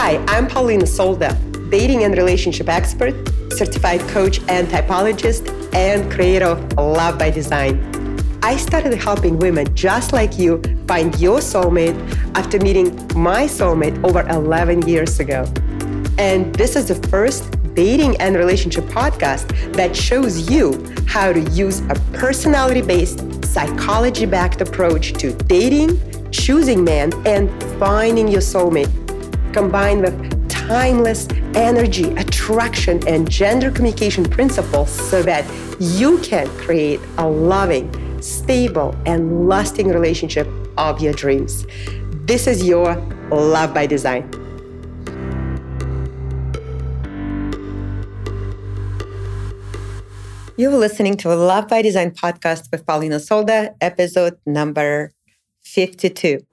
Hi, I'm Polina Solda, dating and relationship expert, certified coach and typologist, and creator of Love by Design. I started helping women just like you find your soulmate after meeting my soulmate over 11 years ago. And this is the first dating and relationship podcast that shows you how to use a personality based, psychology backed approach to dating, choosing men, and finding your soulmate combined with timeless energy, attraction, and gender communication principles so that you can create a loving, stable, and lasting relationship of your dreams. This is your Love by Design. You're listening to Love by Design podcast with Polina Solda, episode number 52.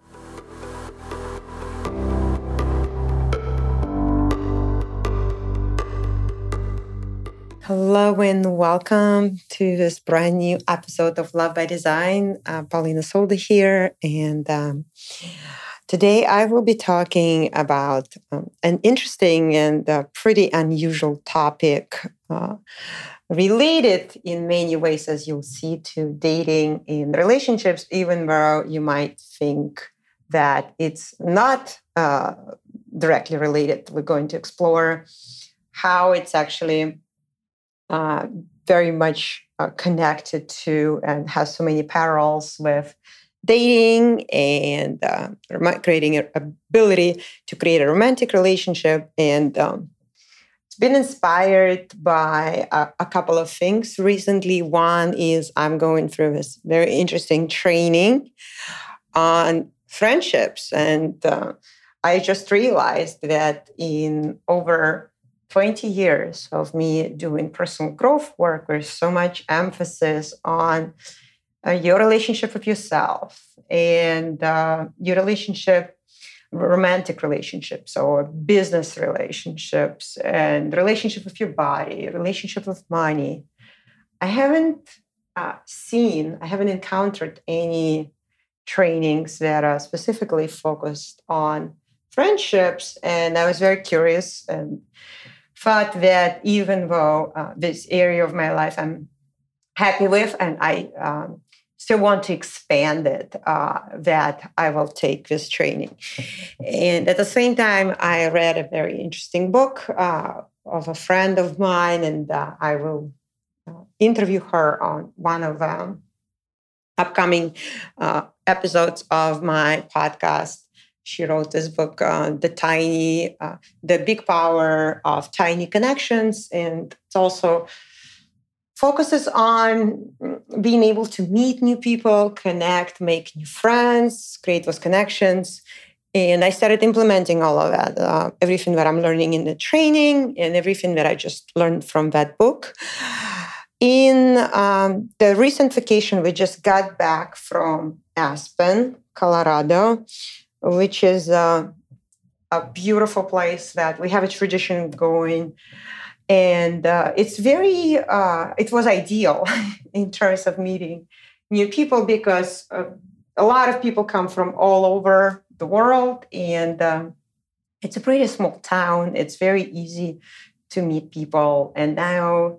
Hello and welcome to this brand new episode of Love by Design. Uh, Polina Solda here, and um, today I will be talking about um, an interesting and uh, pretty unusual topic. Uh, related in many ways, as you'll see, to dating and relationships, even though you might think that it's not uh, directly related. We're going to explore how it's actually uh, very much uh, connected to and has so many parallels with dating and uh, creating an ability to create a romantic relationship. And um, it's been inspired by a, a, couple of things recently. One is I'm going through this very interesting training on friendships. And uh, I just realized that in over 20 years of me doing personal growth work with so much emphasis on uh, your relationship with yourself and uh, your relationship romantic relationships or business relationships and relationship with your body relationship with money. I haven't uh, seen i haven't encountered any trainings that are specifically focused on friendships and i was very curious and thought that even though uh, this area of my life I'm happy with and I um, still want to expand it, uh, that I will take this training. And at the same time, I read a very interesting book uh, of a friend of mine, and uh, I will uh, interview her on one of um, upcoming uh, episodes of my podcast she wrote this book uh, the tiny uh, the big power of tiny connections and it also focuses on being able to meet new people connect make new friends create those connections. And i started implementing all of that uh, everything that i'm learning in the training and everything that i just learned from that book. In um, the recent vacation we just got back from aspen colorado which is a, a beautiful place that we have a tradition going. And uh, it's very uh, it was ideal in terms of meeting new people because uh, a lot of people come from all over the world. And um, it's a pretty small town. It's very easy to meet people. And now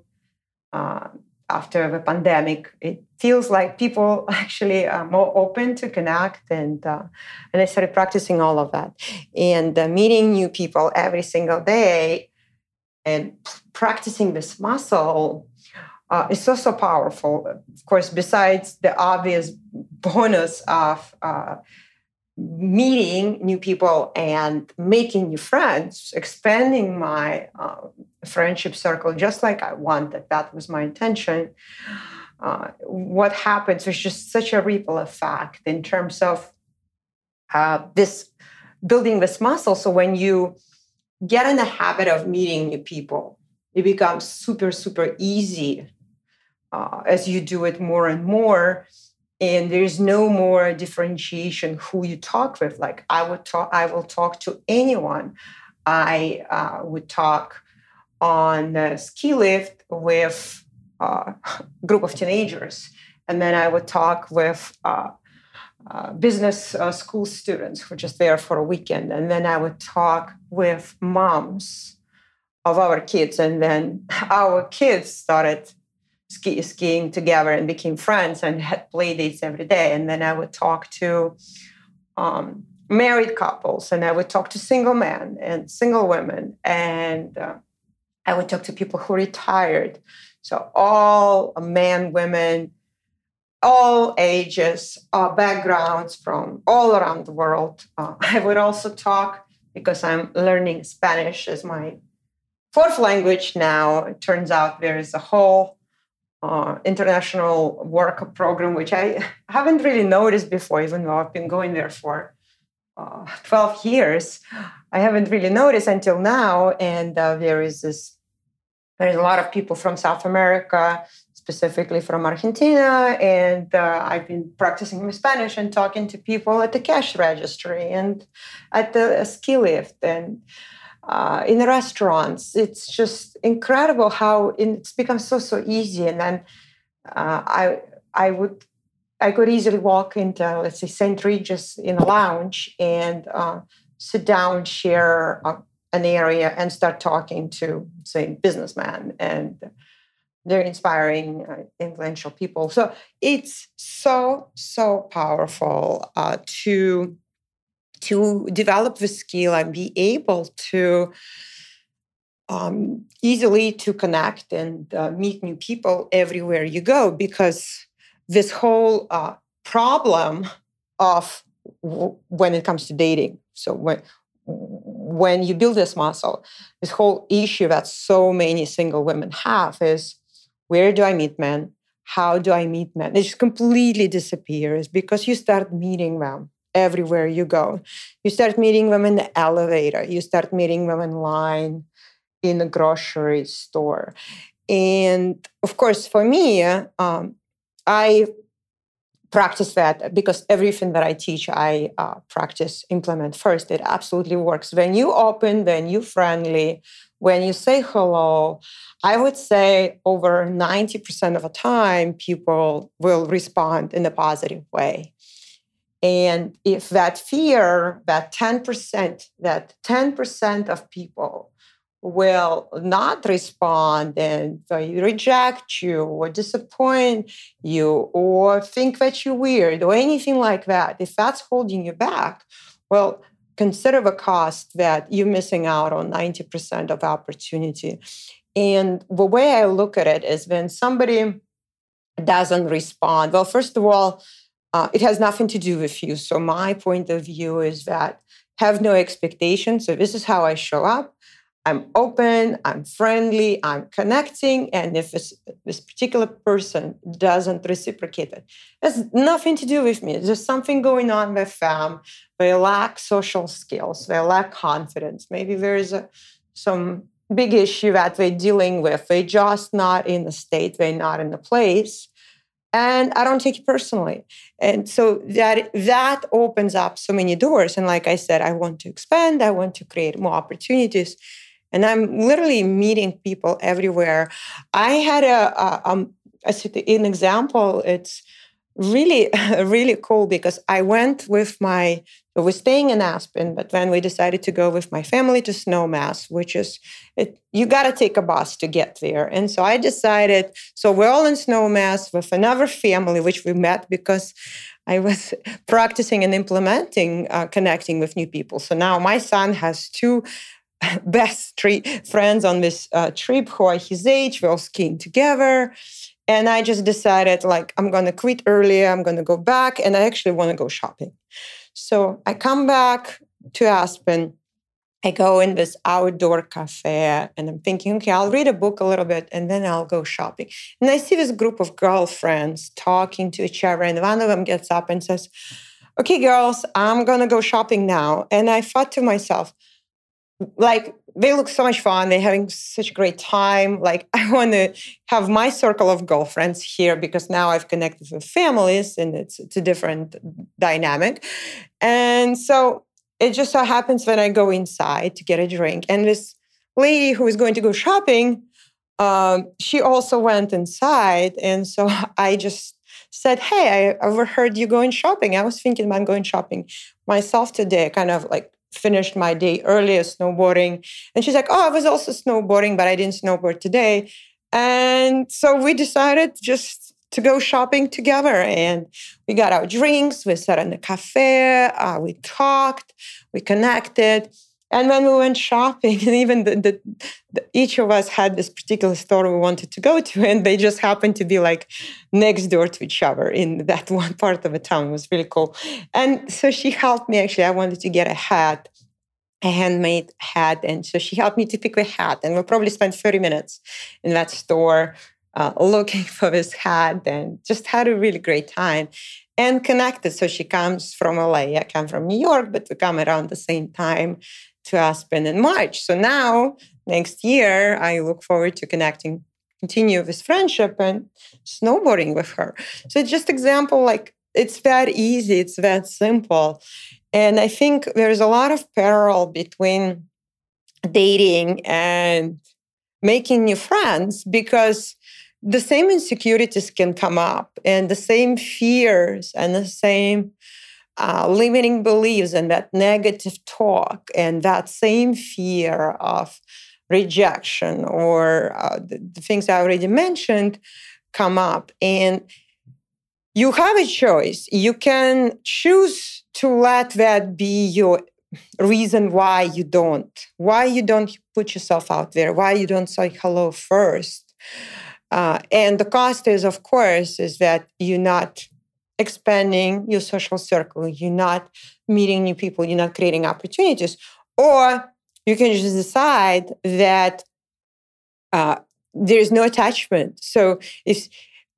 uh, after the pandemic, it feels like people actually are more open to connect, and uh, and I started practicing all of that and uh, meeting new people every single day, and practicing this muscle uh, is so so powerful. Of course, besides the obvious bonus of uh, meeting new people and making new friends, expanding my uh, friendship circle just like I wanted. That was my intention. Uh, what happens? There's just such a ripple effect in terms of uh, this building this muscle. So when you get in the habit of meeting new people, it becomes super, super easy uh, as you do it more and more and there's no more differentiation who you talk with like i would talk i will talk to anyone i uh, would talk on a ski lift with a group of teenagers and then i would talk with uh, uh, business uh, school students who were just there for a weekend. And then I would talk with moms of our kids. And then our kids started ski- skiing together and became friends and had play dates every day. And then I would talk to um, married couples and I would talk to single men and single women. And uh, I would talk to people who retired. So all men, women, all ages, uh, backgrounds from all around the world. Uh, I would also talk because I'm learning Spanish as my fourth language now. It turns out there is a whole uh, international work program, which I haven't really noticed before, even though I've been going there for uh, 12 years. I haven't really noticed until now. And uh, there is this, there's a lot of people from South America, specifically from Argentina. And uh, I've been practicing my Spanish and talking to people at the cash registry and at the ski lift and uh, in restaurants. It's just incredible how it's become so, so easy. And then uh, I, I would I could easily walk into, let's say, St. Regis in a lounge and uh, sit down, share uh, an area, and start talking to, say, businessman and they're inspiring, uh, influential people. So it's so so powerful uh, to to develop the skill and be able to um, easily to connect and uh, meet new people everywhere you go because this whole uh, problem of w- when it comes to dating so when when you build this muscle this whole issue that so many single women have is where do I meet men? How do I meet men? It just completely disappears because you start meeting them everywhere you go. You start meeting them in the elevator, you start meeting them in line in the grocery store. And of course, for me, um, I practice that because everything that I teach, I uh, practice, implement first. It absolutely works. When you open, when you friendly, when you say hello, I would say over 90% of the time, people will respond in a positive way. And if that fear, that 10%, that 10% of people will not respond and reject you or disappoint you or think that you're weird or anything like that, if that's holding you back, well, consider the cost that you're missing out on 90% of opportunity. And the way I look at it is when somebody doesn't respond, well, first of all, uh, it has nothing to do with you. So, my point of view is that have no expectations. So, this is how I show up. I'm open, I'm friendly, I'm connecting. And if this, this particular person doesn't reciprocate it, it has nothing to do with me. There's something going on with them. They lack social skills, they lack confidence. Maybe there's a, some big issue that they're dealing with. They're just not in the state, they're not in the place. And I don't take it personally. And so that that opens up so many doors. And like I said, I want to expand, I want to create more opportunities and I'm literally meeting people everywhere. I had a, a, um, a an example. It's really really cool because I went with my we were staying in Aspen, but then we decided to go with my family to Snowmass, which is it, you got to take a bus to get there. And so I decided. So we're all in Snowmass with another family, which we met because I was practicing and implementing uh, connecting with new people. So now my son has two best friends on this uh, trip who are his age. We're all skiing together. And I just decided, like, I'm going to quit early. I'm going to go back. And I actually want to go shopping. So I come back to Aspen. I go in this outdoor cafe and I'm thinking, okay, I'll read a book a little bit and then I'll go shopping. And I see this group of girlfriends talking to each other. And one of them gets up and says, okay, girls, I'm going to go shopping now. And I thought to myself, like they look so much fun they're having such a great time like i want to have my circle of girlfriends here because now i've connected with families and it's, it's a different dynamic and so it just so happens when i go inside to get a drink and this lady who is going to go shopping um, she also went inside and so i just said, Hey, I overheard you going shopping. I was thinking about going shopping myself today. Kind of like finished my day earlier snowboarding. And she's like, Oh, I was also snowboarding, but I didn't snowboard today. And so we decided just to go shopping together. And we got our drinks, we sat in the cafe, uh, we talked, we connected. And when we went shopping, and even the, the, the, each of us had this particular store we wanted to go to, and they just happened to be like next door to each other in that one part of the town. It was really cool. And so she helped me. Actually, I wanted to get a hat, a handmade hat, and so she helped me to pick a hat. And we probably spent 30 minutes in that store uh, looking for this hat, and just had a really great time and connected. So she comes from LA, I come from New York, but we come around the same time to Aspen in March. So now, next year, I look forward to connecting, continue this friendship and snowboarding with her. So just example like it's that easy, it's that simple. And I think there's a lot of parallel between dating and making new friends because the same insecurities can come up and the same fears and the same uh, limiting beliefs and that negative talk and that same fear of rejection or uh, the, the things I already mentioned come up. And you have a choice. You can choose to let that be your reason why you don't, why you don't put yourself out there, why you don't say hello first. Uh, and the cost is, of course, is that you're not expanding your social circle, you're not meeting new people, you're not creating opportunities. Or you can just decide that uh, there's no attachment. So if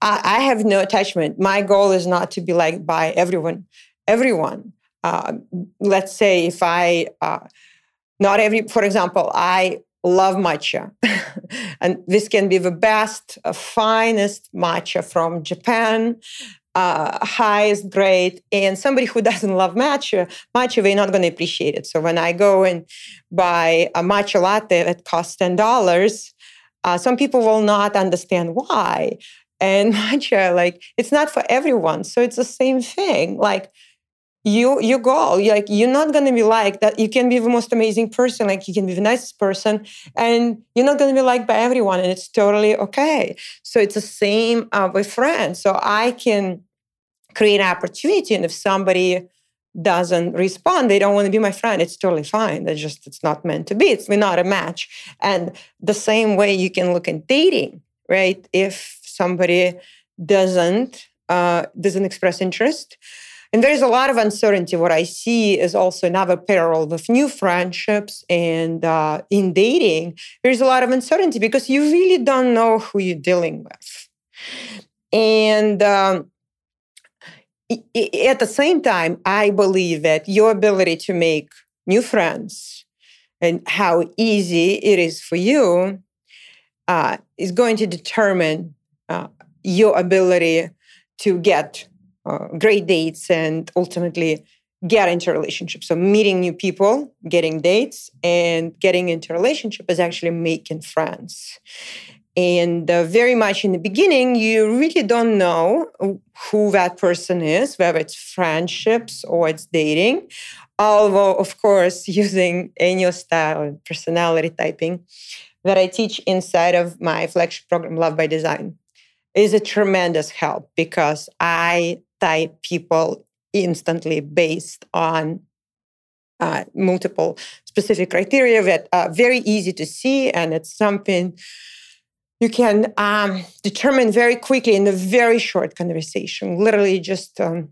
I, I, have no attachment, my goal is not to be liked by everyone. Everyone. Uh, let's say if I, uh, not every, for example, I love matcha. and this can be the best, uh, finest matcha from Japan uh, highest grade and somebody who doesn't love matcha matcha they're not going to appreciate it. So when i go and buy a matcha latte that costs $10 uh, some people will not understand why. And matcha like it's not for everyone so it's the same thing. Like you you go like you're not going to be like that you can be the most amazing person like you can be the nicest person and you're not going to be liked by everyone and it's totally okay. So it's the same uh, with friends. So i can create an opportunity. And if somebody doesn't respond, they don't want to be my friend. It's totally fine. That's just it's not meant to be. It's we're not a match. And the same way you can look at dating, right? If somebody doesn't uh, doesn't express interest. And there's a lot of uncertainty. What I see is also another parallel with new friendships and uh, in dating. There's a lot of uncertainty because you really don't know who you're dealing with. And um, at the same time, I believe that your ability to make new friends and how easy it is for you uh, is going to determine uh, your ability to get uh, great dates and ultimately get into a relationship. So meeting new people, getting dates, and getting into relationship is actually making friends. And uh, very much in the beginning, you really don't know who that person is, whether it's friendships or it's dating. Although, of course, using Enneagram style and personality typing that I teach inside of my flagship program, Love by Design, is a tremendous help because I type people instantly based on uh, multiple specific criteria that are very easy to see. And it's something you can um, determine very quickly in a very short conversation, literally just um,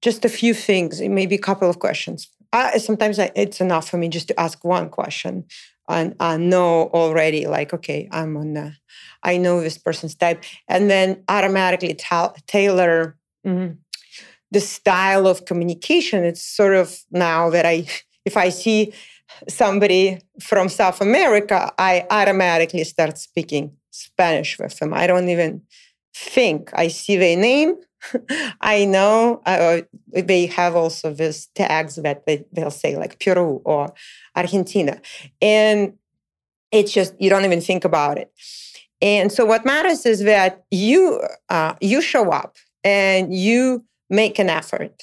just a few things, maybe a couple of questions. Uh, sometimes I, it's enough for me just to ask one question and I know already, like, okay, I'm on, I know this person's type, and then automatically ta- tailor mm, the style of communication. It's sort of now that I, if I see somebody from South America, I automatically start speaking Spanish with them. I don't even think. I see their name. I know uh, they have also these tags that they, they'll say like Peru or Argentina. And it's just, you don't even think about it. And so what matters is that you uh, you show up and you make an effort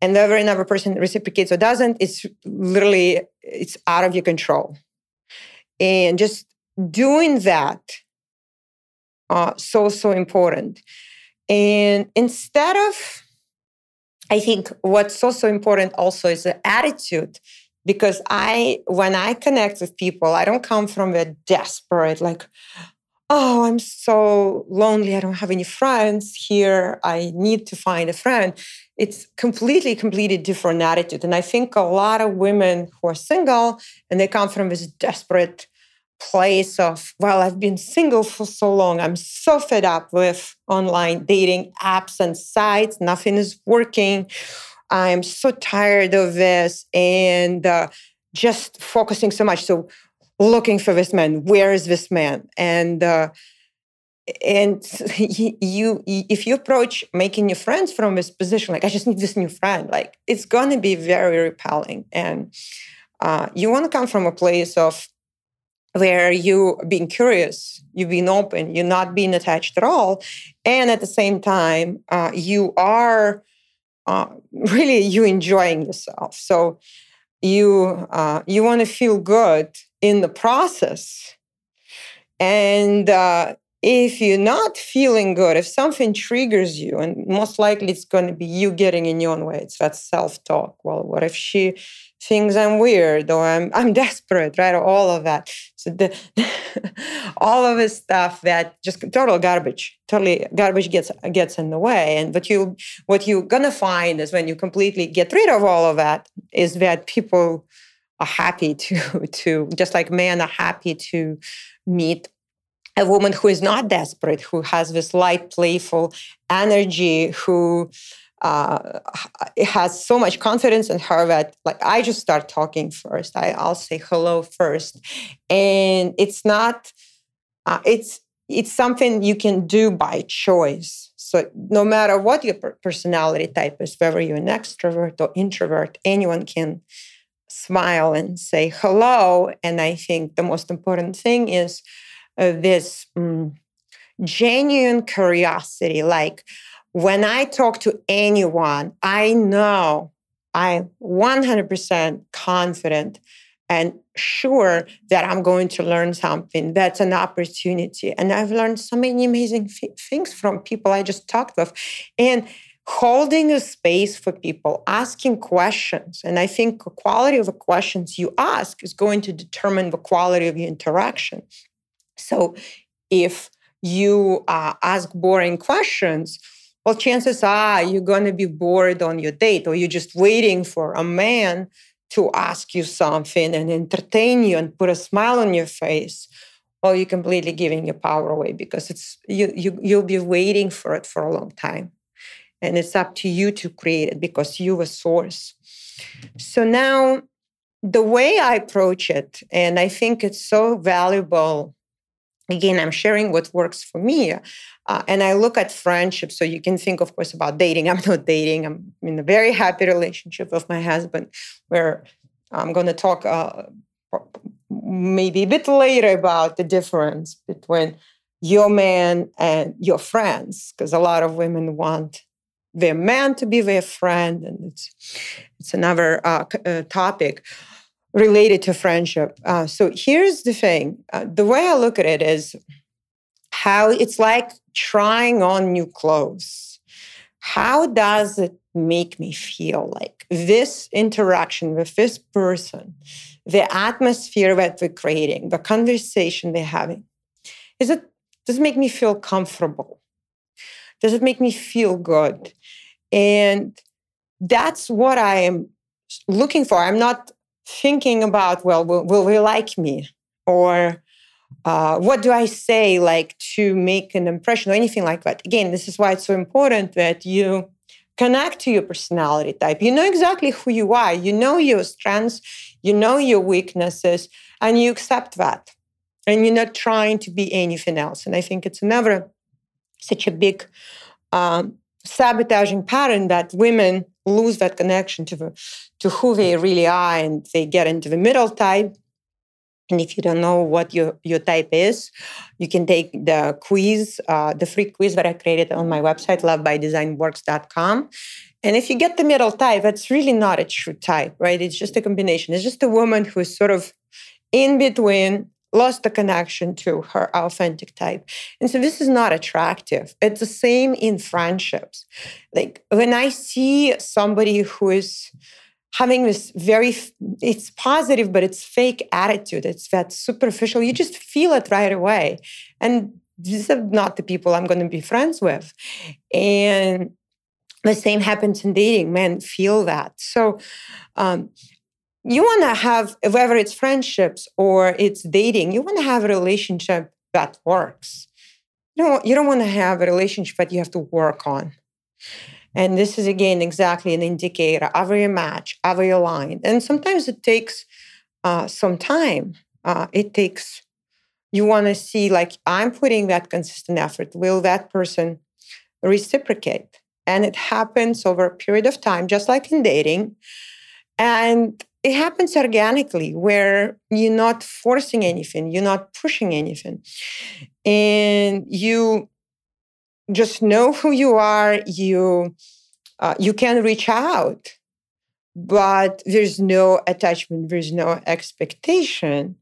and whether another person reciprocates or doesn't it's literally it's out of your control and just doing that uh, so so important and instead of i think what's also important also is the attitude because i when i connect with people i don't come from a desperate like oh, I'm so lonely. I don't have any friends here. I need to find a friend. It's completely, completely different attitude. And I think a lot of women who are single and they come from this desperate place of, well, I've been single for so long. I'm so fed up with online dating apps and sites. Nothing is working. I'm so tired of this and uh, just focusing so much. So looking for this man. Where is this man? And uh, and you, if you approach making new friends from this position, like I just need this new friend, like it's gonna be very repelling. And uh, you want to come from a place of where you being curious, you being open, you're not being attached at all, and at the same time, uh, you are uh, really you enjoying yourself. So you uh, you want to feel good in the process. And uh, if you're not feeling good, if something triggers you, and most likely it's going to be you getting in your own way, it's that self talk. Well, what if she thinks I'm weird or I'm, I'm desperate, right? Or all of that. So the all of this stuff that just total garbage, totally garbage gets gets in the way. And what you what you're gonna find is when you completely get rid of all of that, is that people are happy to to just like men are happy to meet a woman who is not desperate, who has this light, playful energy, who uh, has so much confidence in her that like I just start talking first. I, I'll say hello first, and it's not. Uh, it's it's something you can do by choice. So no matter what your personality type is, whether you're an extrovert or introvert, anyone can smile and say hello. And I think the most important thing is uh, this um, genuine curiosity. Like when I talk to anyone, I know I'm 100% confident and sure that I'm going to learn something. That's an opportunity. And I've learned so many amazing f- things from people I just talked with. And holding a space for people, asking questions. And I think the quality of the questions you ask is going to determine the quality of your interaction. So if you uh, ask boring questions, well, chances are you're going to be bored on your date, or you're just waiting for a man to ask you something and entertain you and put a smile on your face. Well, you're completely giving your power away because it's you, you you'll be waiting for it for a long time and it's up to you to create it because you're a source. So now, the way I approach it, and I think it's so valuable. Again, I'm sharing what works for me. Uh, and I look at friendship. So you can think, of course, about dating. I'm not dating. I'm in a very happy relationship with my husband, where I'm going to talk uh, maybe a bit later about the difference between your man and your friends, because a lot of women want their man to be their friend, and it's it's another uh, uh, topic related to friendship. Uh, so here's the thing: uh, the way I look at it is how it's like trying on new clothes. How does it make me feel? Like this interaction with this person, the atmosphere that we're creating, the conversation they're having, is it does it make me feel comfortable? Does it make me feel good? And that's what I am looking for. I'm not thinking about, well, will, they like me? Or uh, what do I say like to make an impression or anything like that? Again, this is why it's so important that you connect to your personality type. You know exactly who you are. You know your strengths, you know your weaknesses, and you accept that. And you're not trying to be anything else. And I think it's another such a big um, sabotaging pattern that women lose that connection to to who they really are and they get into the middle type And if you don't know what your, your type is, you can take the quiz, uh, the free quiz that I created on my website, lovebydesignworks.com. And if you get the middle type, that's really not a true type, right? It's just a combination. It's just a woman who's sort of in between, lost the connection to her authentic type. And so this is not attractive. It's the same in friendships. Like when I see somebody who is having this very it's positive but it's fake attitude it's that superficial you just feel it right away and these are not the people i'm going to be friends with and the same happens in dating men feel that so um, you want to have whether it's friendships or it's dating you want to have a relationship that works. You don't, you don't want to have a relationship that you have to work on. And this is again exactly an indicator are you match are you aligned and sometimes it takes uh, some time. Uh, it takes you want to see like i'm putting that consistent effort. Will that person reciprocate? And it happens over a period of time, just like in dating. And it happens organically where you're not forcing anything, you're not pushing anything. And you just know who you are, you uh, you can reach out, but there's no attachment, there's no expectation.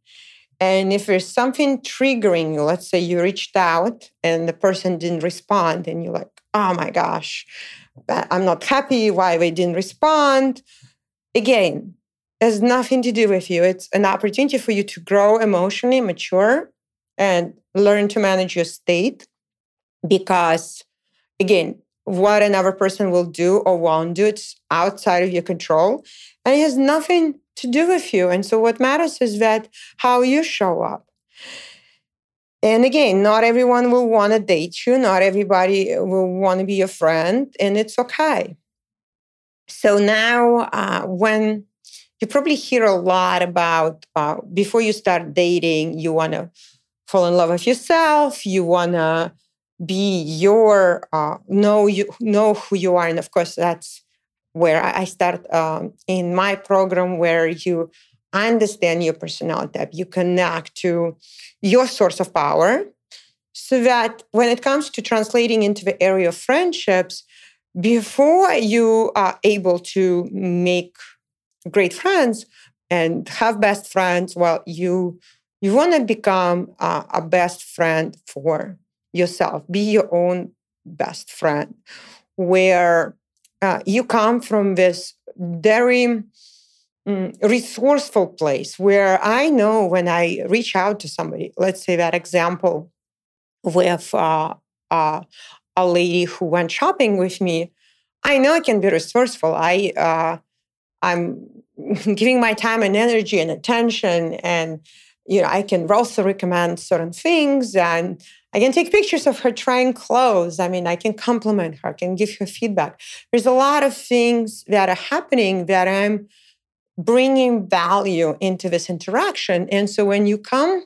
And if there's something triggering you, let's say you reached out and the person didn't respond, and you're like, oh my gosh, I'm not happy why they didn't respond. Again, has nothing to do with you. It's an opportunity for you to grow emotionally, mature, and learn to manage your state. Because, again, what another person will do or won't do, it's outside of your control. And it has nothing to do with you. And so, what matters is that how you show up. And again, not everyone will want to date you, not everybody will want to be your friend, and it's okay. So now, uh, when you probably hear a lot about uh, before you start dating, you want to fall in love with yourself, you want to be your uh, know you know who you are, and of course that's where I start um, in my program, where you understand your personality type, you connect to your source of power, so that when it comes to translating into the area of friendships, before you are able to make great friends and have best friends, well, you you want to become uh, a best friend for yourself. Be your own best friend, where uh, you come from this very mm, resourceful place where I know when I reach out to somebody, let's say that example with uh, uh, a lady who went shopping with me, I know I can be resourceful. I uh, I'm giving my time and energy and attention, and you know I can also recommend certain things, and I can take pictures of her trying clothes. I mean, I can compliment her, I can give her feedback. There's a lot of things that are happening that I'm bringing value into this interaction. And so when you come,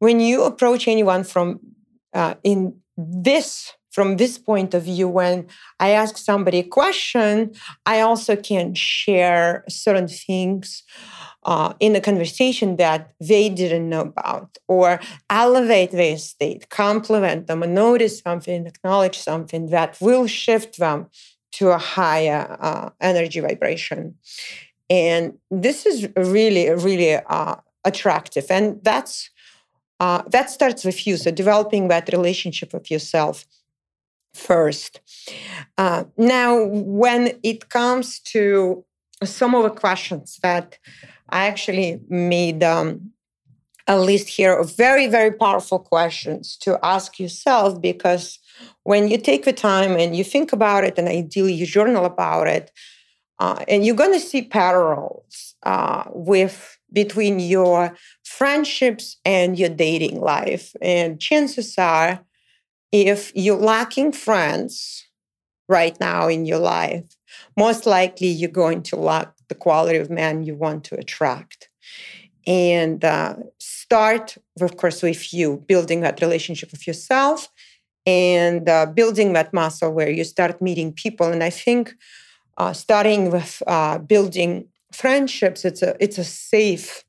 when you approach anyone from uh, in this from this point of view, when I ask somebody a question, I also can share certain things uh, in the conversation that they didn't know about, or elevate their state, compliment them, and notice something, acknowledge something that will shift them to a higher uh, energy vibration. And this is really, really uh, attractive. And that's uh, that starts with you. So developing that relationship with yourself first. Uh, now, when it comes to some of the questions that I actually made um, a list here of very, very powerful questions to ask yourself because when you take the time and you think about it, and ideally you journal about it, uh, and you're going to see parallels uh, with between your friendships and your dating life. And chances are, if you're lacking friends right now in your life, most likely you're going to lack the quality of man you want to attract. And uh, start, of course, with you building that relationship with yourself and uh, building that muscle where you start meeting people. And I think uh, starting with uh, building friendships, it's a it's a safe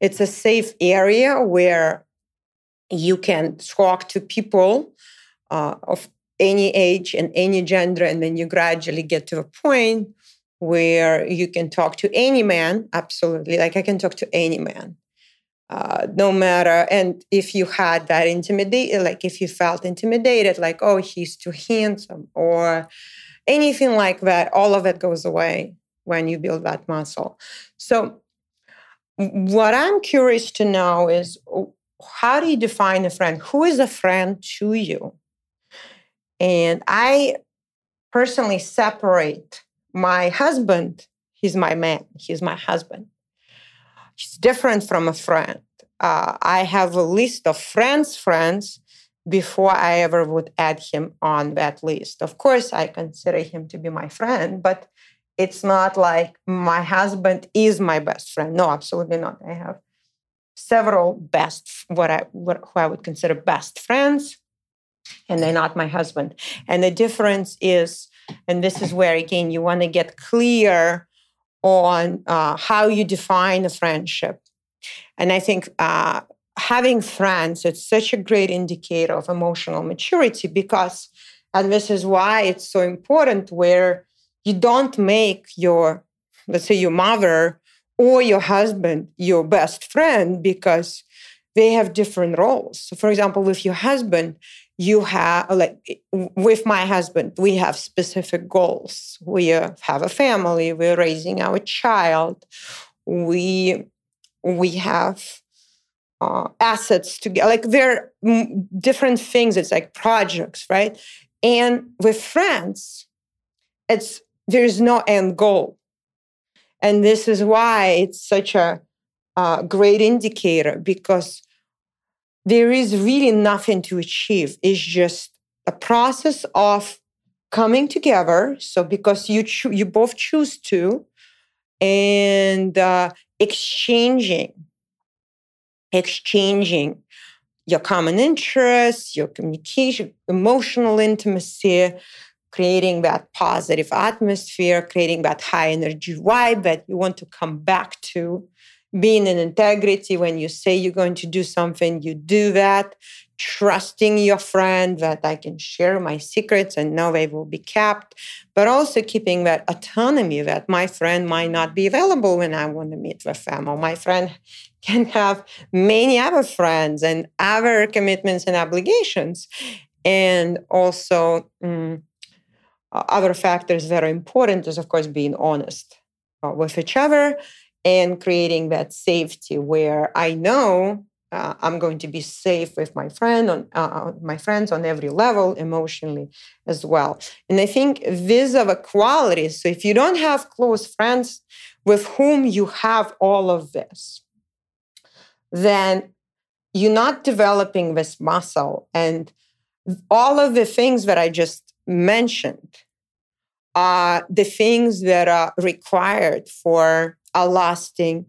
it's a safe area where you can talk to people uh, of any age and any gender, and then you gradually get to a point where you can talk to any man. Absolutely, like I can talk to any man. Uh, no matter and if you had that intimidated like if you felt intimidated like oh he's too handsome or anything like that all of it goes away when you build that muscle so what i'm curious to know is how do you define a friend who is a friend to you and i personally separate my husband he's my man he's my husband He's different from a friend. Uh, I have a list of friends' friends before I ever would add him on that list. Of course, I consider him to be my friend, but it's not like my husband is my best friend. No, absolutely not. I have several best what I what who I would consider best friends, and they're not my husband. And the difference is, and this is where again you want to get clear on uh, how you define a friendship. And I think uh, having friends it's such a great indicator of emotional maturity because, and this is why it's so important, where you don't make your, let's say, your mother or your husband your best friend because they have different roles. So, for example, with your husband, you have like with my husband we have specific goals. We have a family we're raising our child. We we have uh, assets to get like there are different things. It's like projects right? And with friends it's there's no end goal. And this is why it's such a, a great indicator because there is really nothing to achieve. It's just a process of coming together. So because you cho- you both choose to, and uh, exchanging, exchanging your common interests, your communication, emotional intimacy, creating that positive atmosphere, creating that high energy vibe that you want to come back to being in integrity when you say you're going to do something, you do that, trusting your friend that I can share my secrets and know they will be kept, but also keeping that autonomy that my friend might not be available when I want to meet with them, or my friend can have many other friends and other commitments and obligations. And also, um, other factors that are important is, of course, being honest uh, with each other and creating that safety where I know uh, I'm going to be safe with my friend on uh, uh, my friends on every level emotionally as well. And I think these are the qualities. So if you don't have close friends with whom you have all of this, then you're not developing this muscle. And all of the things that I just mentioned are the things that are required for a lasting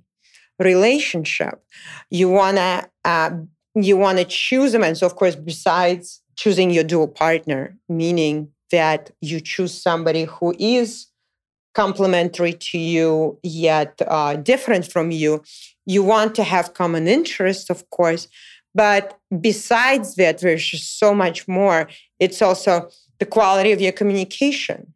relationship. You wanna uh, you wanna choose them, and so of course, besides choosing your dual partner, meaning that you choose somebody who is complementary to you yet uh, different from you. You want to have common interests, of course, but besides that, there's just so much more. It's also the quality of your communication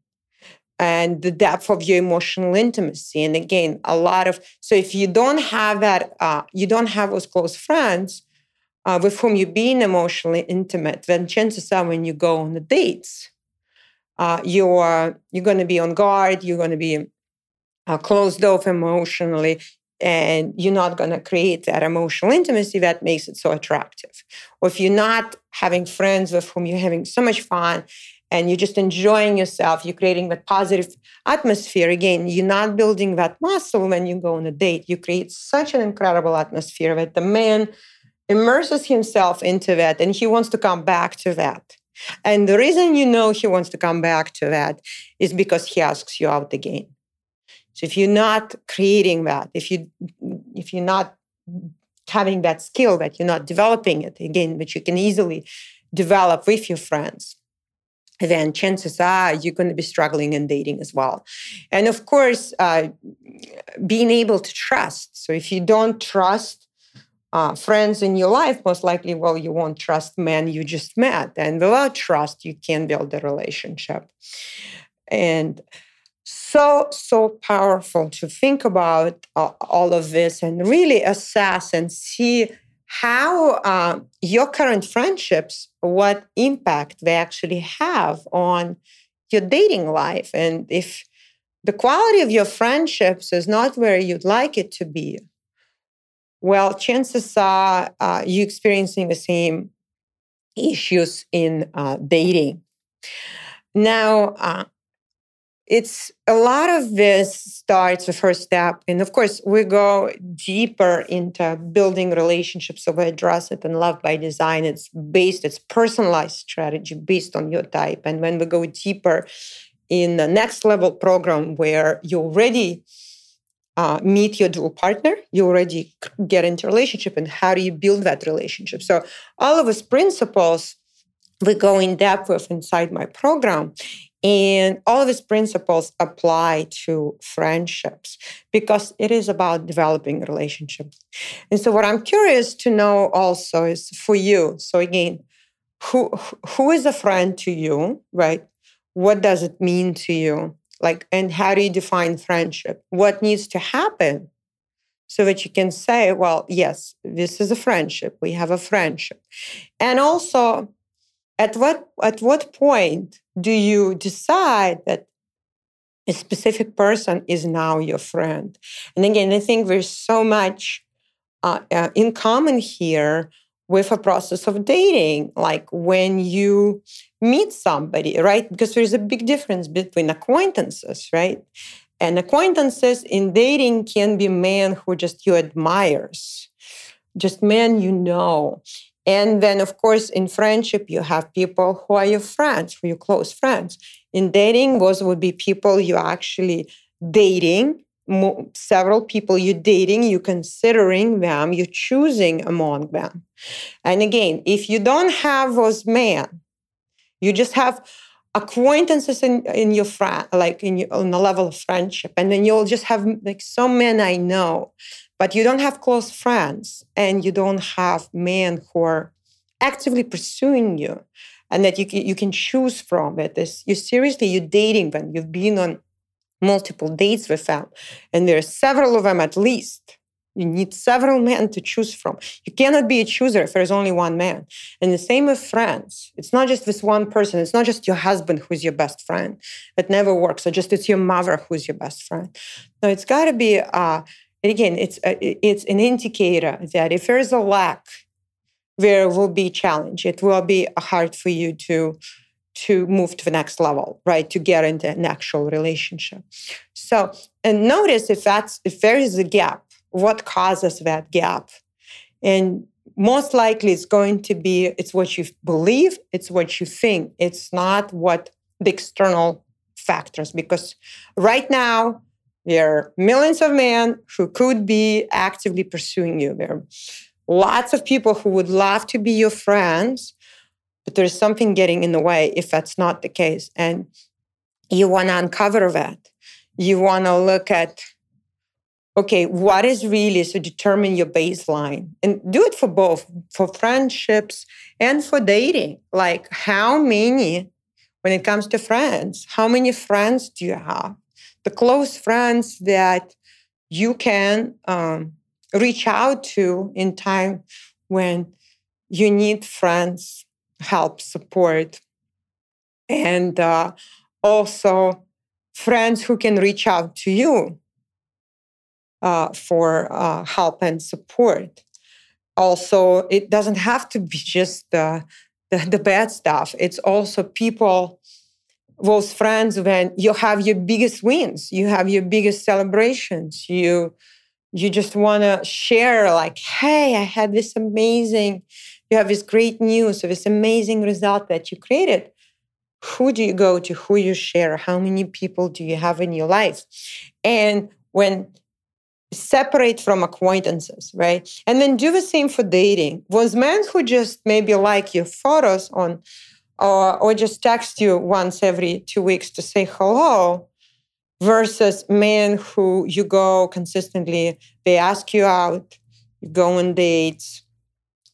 and the depth of your emotional intimacy. And again, a lot of so if you don't have that, uh, you don't have those close friends uh, with whom you're being emotionally intimate, then chances are when you go on the dates, uh, you're you're going to be on guard. You're going to be uh, closed off emotionally. And you're not going to create that emotional intimacy that makes it so attractive. Or if you're not having friends with whom you're having so much fun and you're just enjoying yourself, you're creating that positive atmosphere. Again, you're not building that muscle when you go on a date. You create such an incredible atmosphere that the man immerses himself into that and he wants to come back to that. And the reason you know he wants to come back to that is because he asks you out again. So if you're not creating that, if you if you're not having that skill, that you're not developing it again, which you can easily develop with your friends, then chances are you're going to be struggling in dating as well. And of course, uh, being able to trust. So if you don't trust uh, friends in your life, most likely, well, you won't trust men you just met. And without trust, you can't build a relationship. And so, so powerful to think about uh, all of this and really assess and see how uh, your current friendships, what impact they actually have on your dating life. And if the quality of your friendships is not where you'd like it to be, well, chances are uh, you experiencing the same issues in uh, dating. Now, uh, it's a lot of this starts the first step. And of course, we go deeper into building relationships. So we address it and Love by Design. It's based, it's personalized strategy based on your type. And when we go deeper in the next level program where you already uh, meet your dual partner, you already get into relationship and how do you build that relationship? So all of these principles we go in depth with inside my program and all these principles apply to friendships because it is about developing relationships. And so, what I'm curious to know also is for you. So, again, who who is a friend to you, right? What does it mean to you? Like, and how do you define friendship? What needs to happen so that you can say, well, yes, this is a friendship. We have a friendship. And also, at what at what point do you decide that a specific person is now your friend? And again i think there's so much uh, uh, in common here with a process of dating like when you meet somebody right? Because there's a big difference between acquaintances right? And acquaintances in dating can be men who just you admires just men you know and then, of course, in friendship, you have people who are your friends, who are your close friends. In dating, those would be people you actually dating, several people you're dating, you're considering them, you're choosing among them. And again, if you don't have those men, you just have acquaintances in, in your friend, like in your, on the level of friendship, and then you'll just have like some men I know but you don't have close friends and you don't have men who are actively pursuing you and that you you can choose from it. Is you seriously you're dating them. You've been on multiple dates with them and there are several of them at least. You need several men to choose from. You cannot be a chooser if there's only one man. And the same with friends. It's not just this one person. It's not just your husband who's your best friend. It never works. Or just it's your mother who's your best friend. No it's got to be uh, and again, it's uh, a, it's an indicator that if there is a lack, there will be challenge. It will be hard for you to to move to the next level, right? To get into an actual relationship. So, and notice if that's if there is a gap, what causes that gap, and most likely it's going to be it's what you believe, it's what you think. It's not what the external factors because right now there are millions of men who could be actively pursuing you. There are lots of people who would love to be your friends, but there's something getting in the way if that's not the case. And you want to uncover that. You want to look at, okay, what is really to determine your baseline and do it for both, for friendships and for dating. Like, how many, when it comes to friends, how many friends do you have? The close friends that you can um, reach out to in time when you need friends help support. And uh, also friends who can reach out to you uh, for uh, help and support. Also it doesn't have to be just the, the, the bad stuff. It's also people those friends when you have your biggest wins you have your biggest celebrations you you just want to share like hey i had this amazing you have this great news this amazing result that you created. Who do you go to? Who you share? How many people do you have in your life? And when separate from acquaintances right? And then do the same for dating. Those men who just maybe like your photos on or, or just text you once every two weeks to say hello, versus men who you go consistently, they ask you out, you go on dates,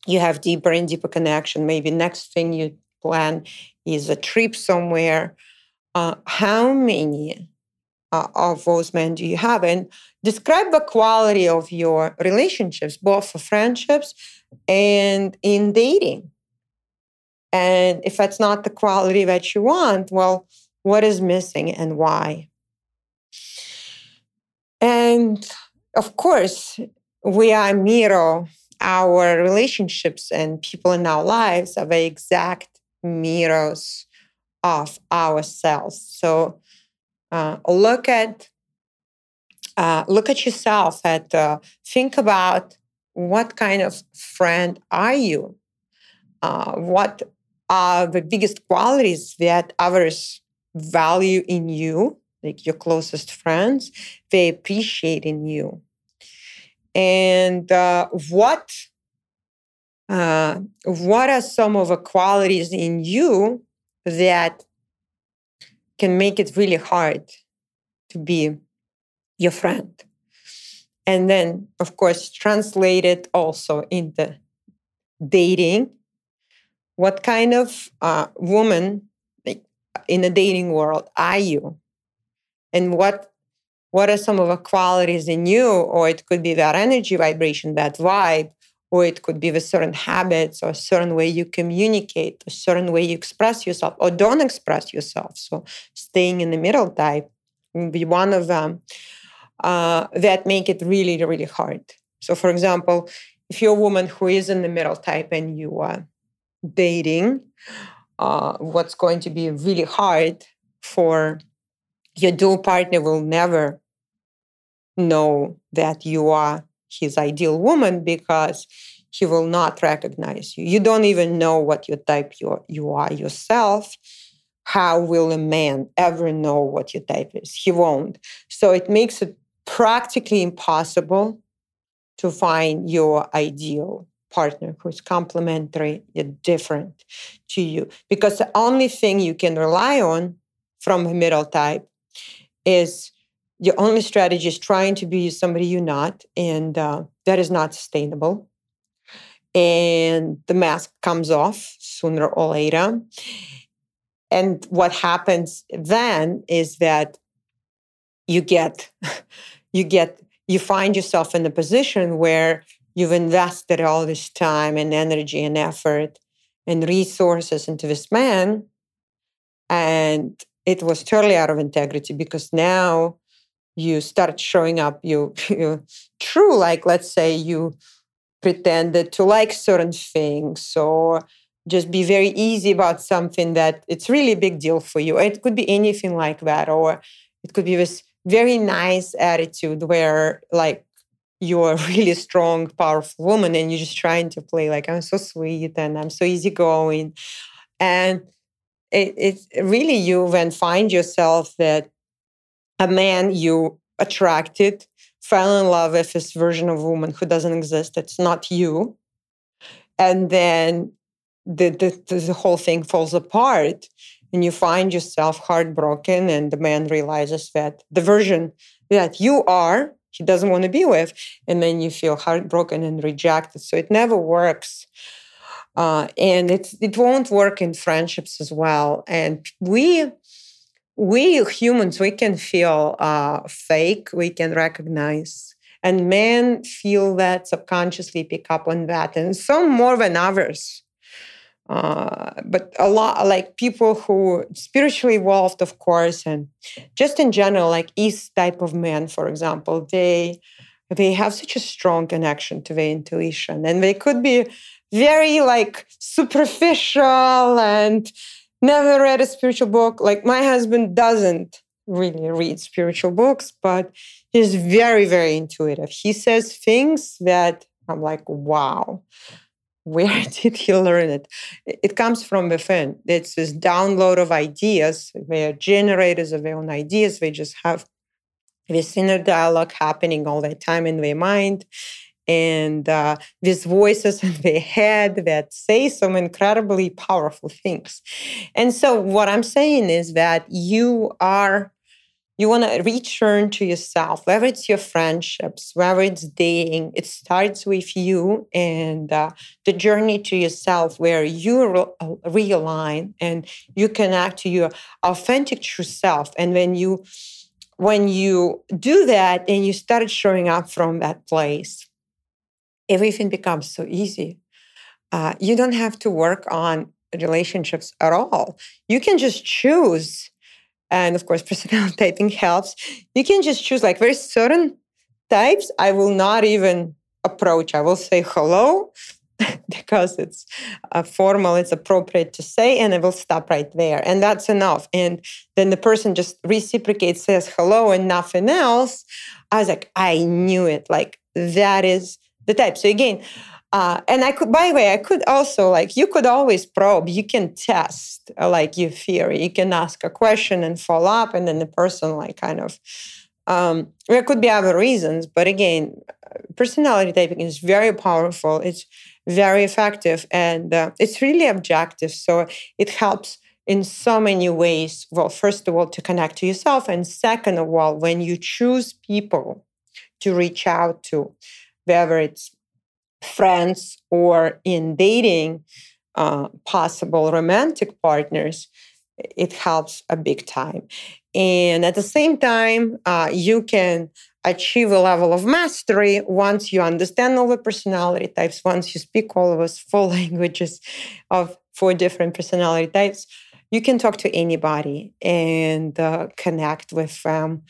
you have deeper and deeper connection. Maybe next thing you plan is a trip somewhere. Uh, how many uh, of those men do you have? And describe the quality of your relationships, both for friendships and in dating. And if that's not the quality that you want, well, what is missing and why? And of course, we are mirror our relationships and people in our lives are the exact mirrors of ourselves. So uh, look at uh, look at yourself and uh, think about what kind of friend are you? Uh, what are the biggest qualities that others value in you, like your closest friends, they appreciate in you? And uh, what uh, what are some of the qualities in you that can make it really hard to be your friend? And then, of course, translate it also into dating. What kind of uh, woman in the dating world are you? And what what are some of the qualities in you? Or it could be that energy vibration, that vibe, or it could be the certain habits or a certain way you communicate, a certain way you express yourself or don't express yourself. So staying in the middle type will be one of them uh, that make it really, really hard. So for example, if you're a woman who is in the middle type and you are dating, uh, what's going to be really hard for your dual partner will never know that you are his ideal woman because he will not recognize you. You don't even know what your type you, you are yourself. How will a man ever know what your type is? He won't. So it makes it practically impossible to find your ideal partner who's complementary yet different to you. Because the only thing you can rely on from a middle type is your only strategy is trying to be somebody you're not, and uh, that is not sustainable. And the mask comes off sooner or later. And what happens then is that you get, you get, you find yourself in a position where you've invested all this time and energy and effort and resources into this man, and it was totally out of integrity because now you start showing up you, you true like let's say you pretended to like certain things or just be very easy about something that it's really a big deal for you. It could be anything like that or it could be this very nice attitude where like you're a really strong powerful woman and you're just trying to play like i'm so sweet and i'm so easygoing. And it, it really you then find yourself that a man you attracted fell in love with this version of woman who doesn't exist it's not you and then the, the, the whole thing falls apart and you find yourself heartbroken and the man realizes that the version that you are he doesn't want to be with and then you feel heartbroken and rejected. So it never works uh, and it, it won't work in friendships as well. And we we humans we can feel uh, fake we can recognize and men feel that subconsciously pick up on that and some more than others uh, but a lot like people who spiritually evolved of course and just in general like east type of men for example they they have such a strong connection to their intuition and they could be very like superficial and never read a spiritual book. Like my husband doesn't really read spiritual books, but he's very, very intuitive. He says things that I'm like, wow, where did he learn it? It comes from within. It's this download of ideas. They are generators of their own ideas. They just have this inner dialogue happening all the time in their mind and uh, these voices in their head that say some incredibly powerful things. And so, what I'm saying is that you are you want to return to yourself, whether it's your friendships, whether it's dating, it starts with you and uh, the journey to yourself where you re- uh, realign and you connect to your authentic true self. And when you when you do that and you start showing up from that place, everything becomes so easy. Uh, you don't have to work on relationships at all. You can just choose and of course personality typing helps. You can just choose like very certain types. I will not even approach. I will say hello because it's uh, formal it's appropriate to say and i will stop right there. And that's enough. And then the person just reciprocates says hello and nothing else. I was like i knew it. Like that is the type. So again uh, and I could, by the way, I could also like you could always probe. You can test uh, like your theory. You can ask a question and follow up, and then the person like kind of. Um, there could be other reasons, but again, personality typing is very powerful. It's very effective, and uh, it's really objective. So it helps in so many ways. Well, first of all, to connect to yourself, and second of all, when you choose people to reach out to, whether it's friends or in dating uh, possible romantic partners, it helps a big time. And at the same time, uh, you can achieve a level of mastery once you understand all the personality types, once you speak all of those four languages of four different personality types. You can talk to anybody and uh, connect with them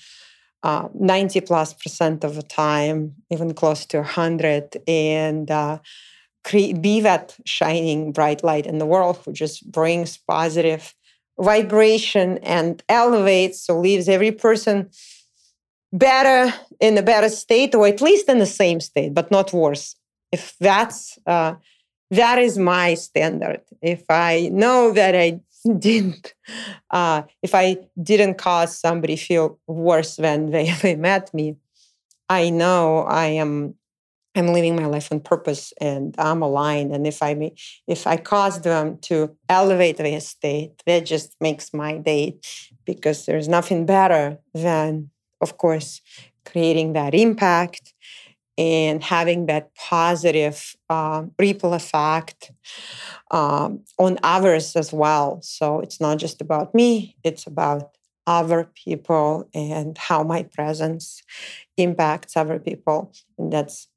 uh, 90 plus percent of the time, even close to 100, and uh, create, be that shining bright light in the world who just brings positive vibration and elevates, so leaves every person better in a better state, or at least in the same state, but not worse. If that's uh, that is my standard. If I know that I didn't uh, if i didn't cause somebody feel worse when they, they met me i know i am i'm living my life on purpose and i'm aligned. And if i if i cause them to elevate their state that just makes my day because there's nothing better than of course creating that impact and having that positive uh, ripple effect um, on others as well. So it's not just about me, it's about other people and how my presence impacts other people. And that's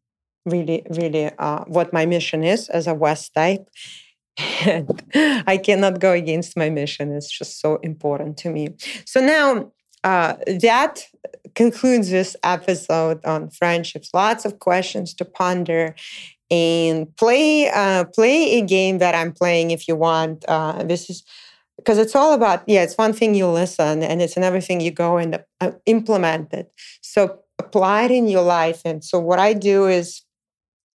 really, really uh, what my mission is as a West type. And I cannot go against my mission. It's just so important to me. So now uh, that concludes this episode on friendships. Lots of questions to ponder and play uh, play a game that I'm playing if you want. Uh, this is because it's all about yeah. It's one thing you listen, and it's another thing you go and uh, implement it. So apply it in your life. And so what I do is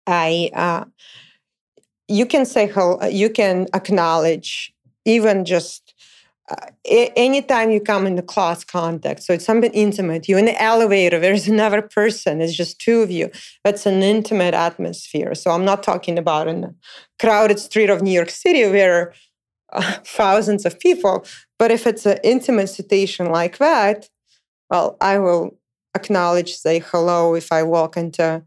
I uh, you can say you can acknowledge even just anytime you come in the class context, so it's something intimate, you're in the elevator, there's another person, it's just two of you. That's an intimate atmosphere. So I'm not talking about in a crowded street of New York City where uh, thousands of people, but if it's an intimate situation like that, well, I will acknowledge, say hello. If I walk into,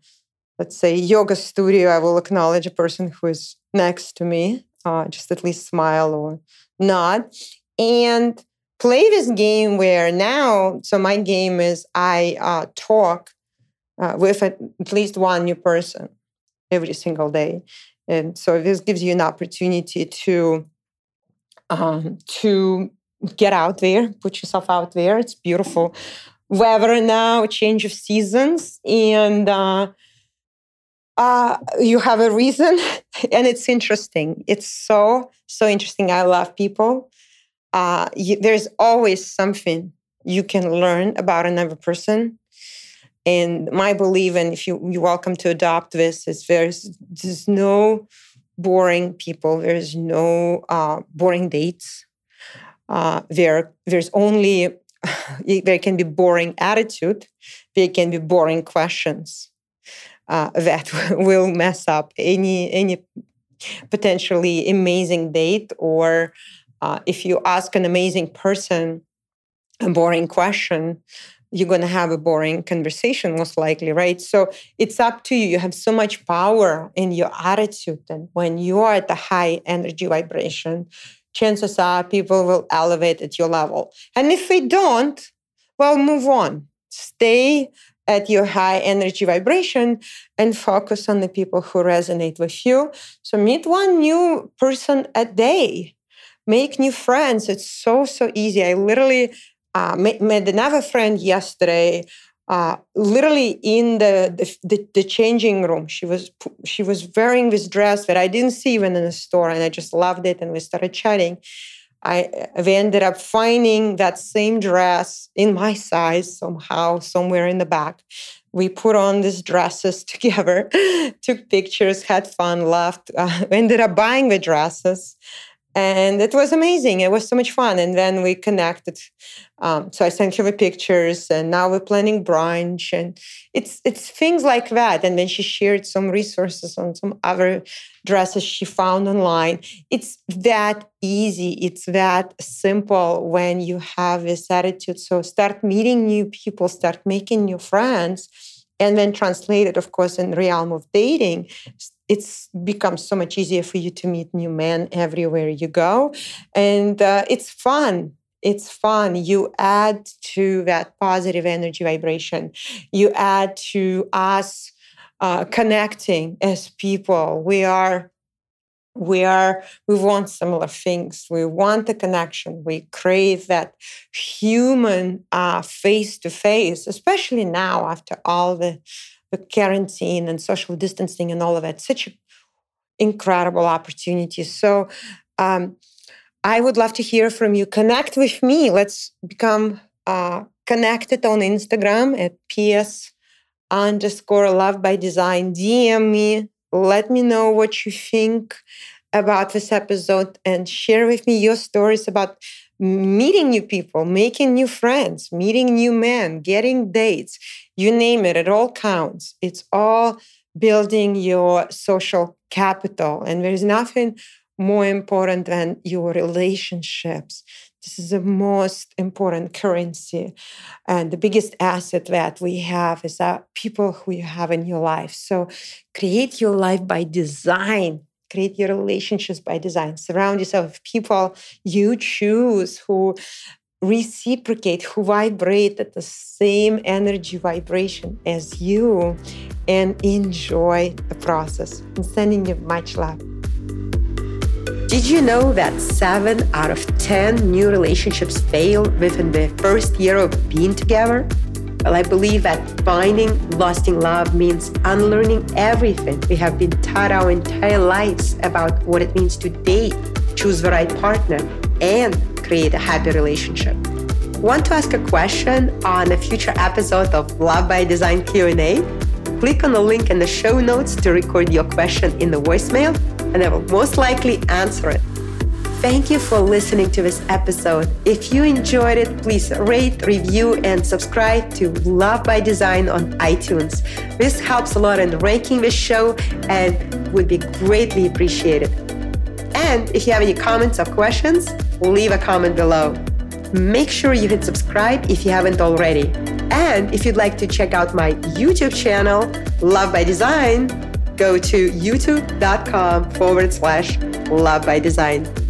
let's say, yoga studio, I will acknowledge a person who is next to me, uh, just at least smile or nod and play this game where now, so my game is I uh, talk uh, with at least one new person every single day. And so this gives you an opportunity to um, to get out there, put yourself out there. It's beautiful weather now, change of seasons, and uh, uh, you have a reason, and it's interesting. It's so so interesting. I love people uh, there's always something you can learn about another person. And my belief, and if you, you're welcome to adopt this, is there's, there's no boring people, there's no uh, boring dates. Uh, there, there's only, there can be boring attitude, there can be boring questions uh, that will mess up any, any potentially amazing date or uh, if you ask an amazing person a boring question, you're going to have a boring conversation, most likely, right? So it's up to you. You have so much power in your attitude. And when you are at the high energy vibration, chances are people will elevate at your level. And if they don't, well, move on. Stay at your high energy vibration and focus on the people who resonate with you. So meet one new person a day. Make new friends. It's so, so easy. I literally uh, met, met another friend yesterday uh, literally in the, the, the changing room. She was she was wearing this dress that I didn't see even in the store, and I just loved it. And we started chatting. I we ended up finding that same dress in my size somehow somewhere in the back. We put on these dresses together, took pictures, had fun, laughed. Uh, ended up buying the dresses, and it was amazing. It was so much fun. And then we connected. Um, so I sent her the pictures, and now we're planning brunch, and it's it's things like that. And then she shared some resources on some other dresses she found online. It's that easy. It's that simple when you have this attitude. So start meeting new people, start making new friends and then translated of course, in realm of dating, it's becomes so much easier for you to meet new men everywhere you go. And uh, it's fun. It's fun. You add to that positive energy vibration. You add to us uh, connecting as people. We are we are we want similar things we want the connection we crave that human face to face especially now after all the the quarantine and social distancing and all of that. Such an incredible opportunity So um, I would love to hear from you. Connect with me. Let's become uh, connected on Instagram at ps underscore love by design. DM me. Let me know what you think about this episode and share with me your stories about meeting new people, making new friends, meeting new men, getting dates, you name it, it all counts. It's all building your social capital. And there's nothing more important than your relationships. This is the most important currency. And the biggest asset that we have is that people who you have in your life. So create your life by design create your relationships by design. Surround yourself with people you choose who reciprocate, who vibrate at the same energy vibration as you, and enjoy the process. I'm sending you much love. Did you know that 7 out of 10 new relationships fail within the first year of being together? Well, I believe that finding lasting love means unlearning everything we have been taught our entire lives about what it means to date, choose the right partner, and create a happy relationship. Want to ask a question on a future episode of Love by Design Q&A? Click on the link in the show notes to record your question in the voicemail, and I will most likely answer it. Thank you for listening to this episode. If you enjoyed it, please rate, review, and subscribe to Love by Design on iTunes. This helps a lot in ranking this show and would be greatly appreciated. And if you have any comments or questions, leave a comment below. Make sure you hit subscribe if you haven't already. And if you'd like to check out my YouTube channel, Love by Design, go to youtube.com forward slash love by design.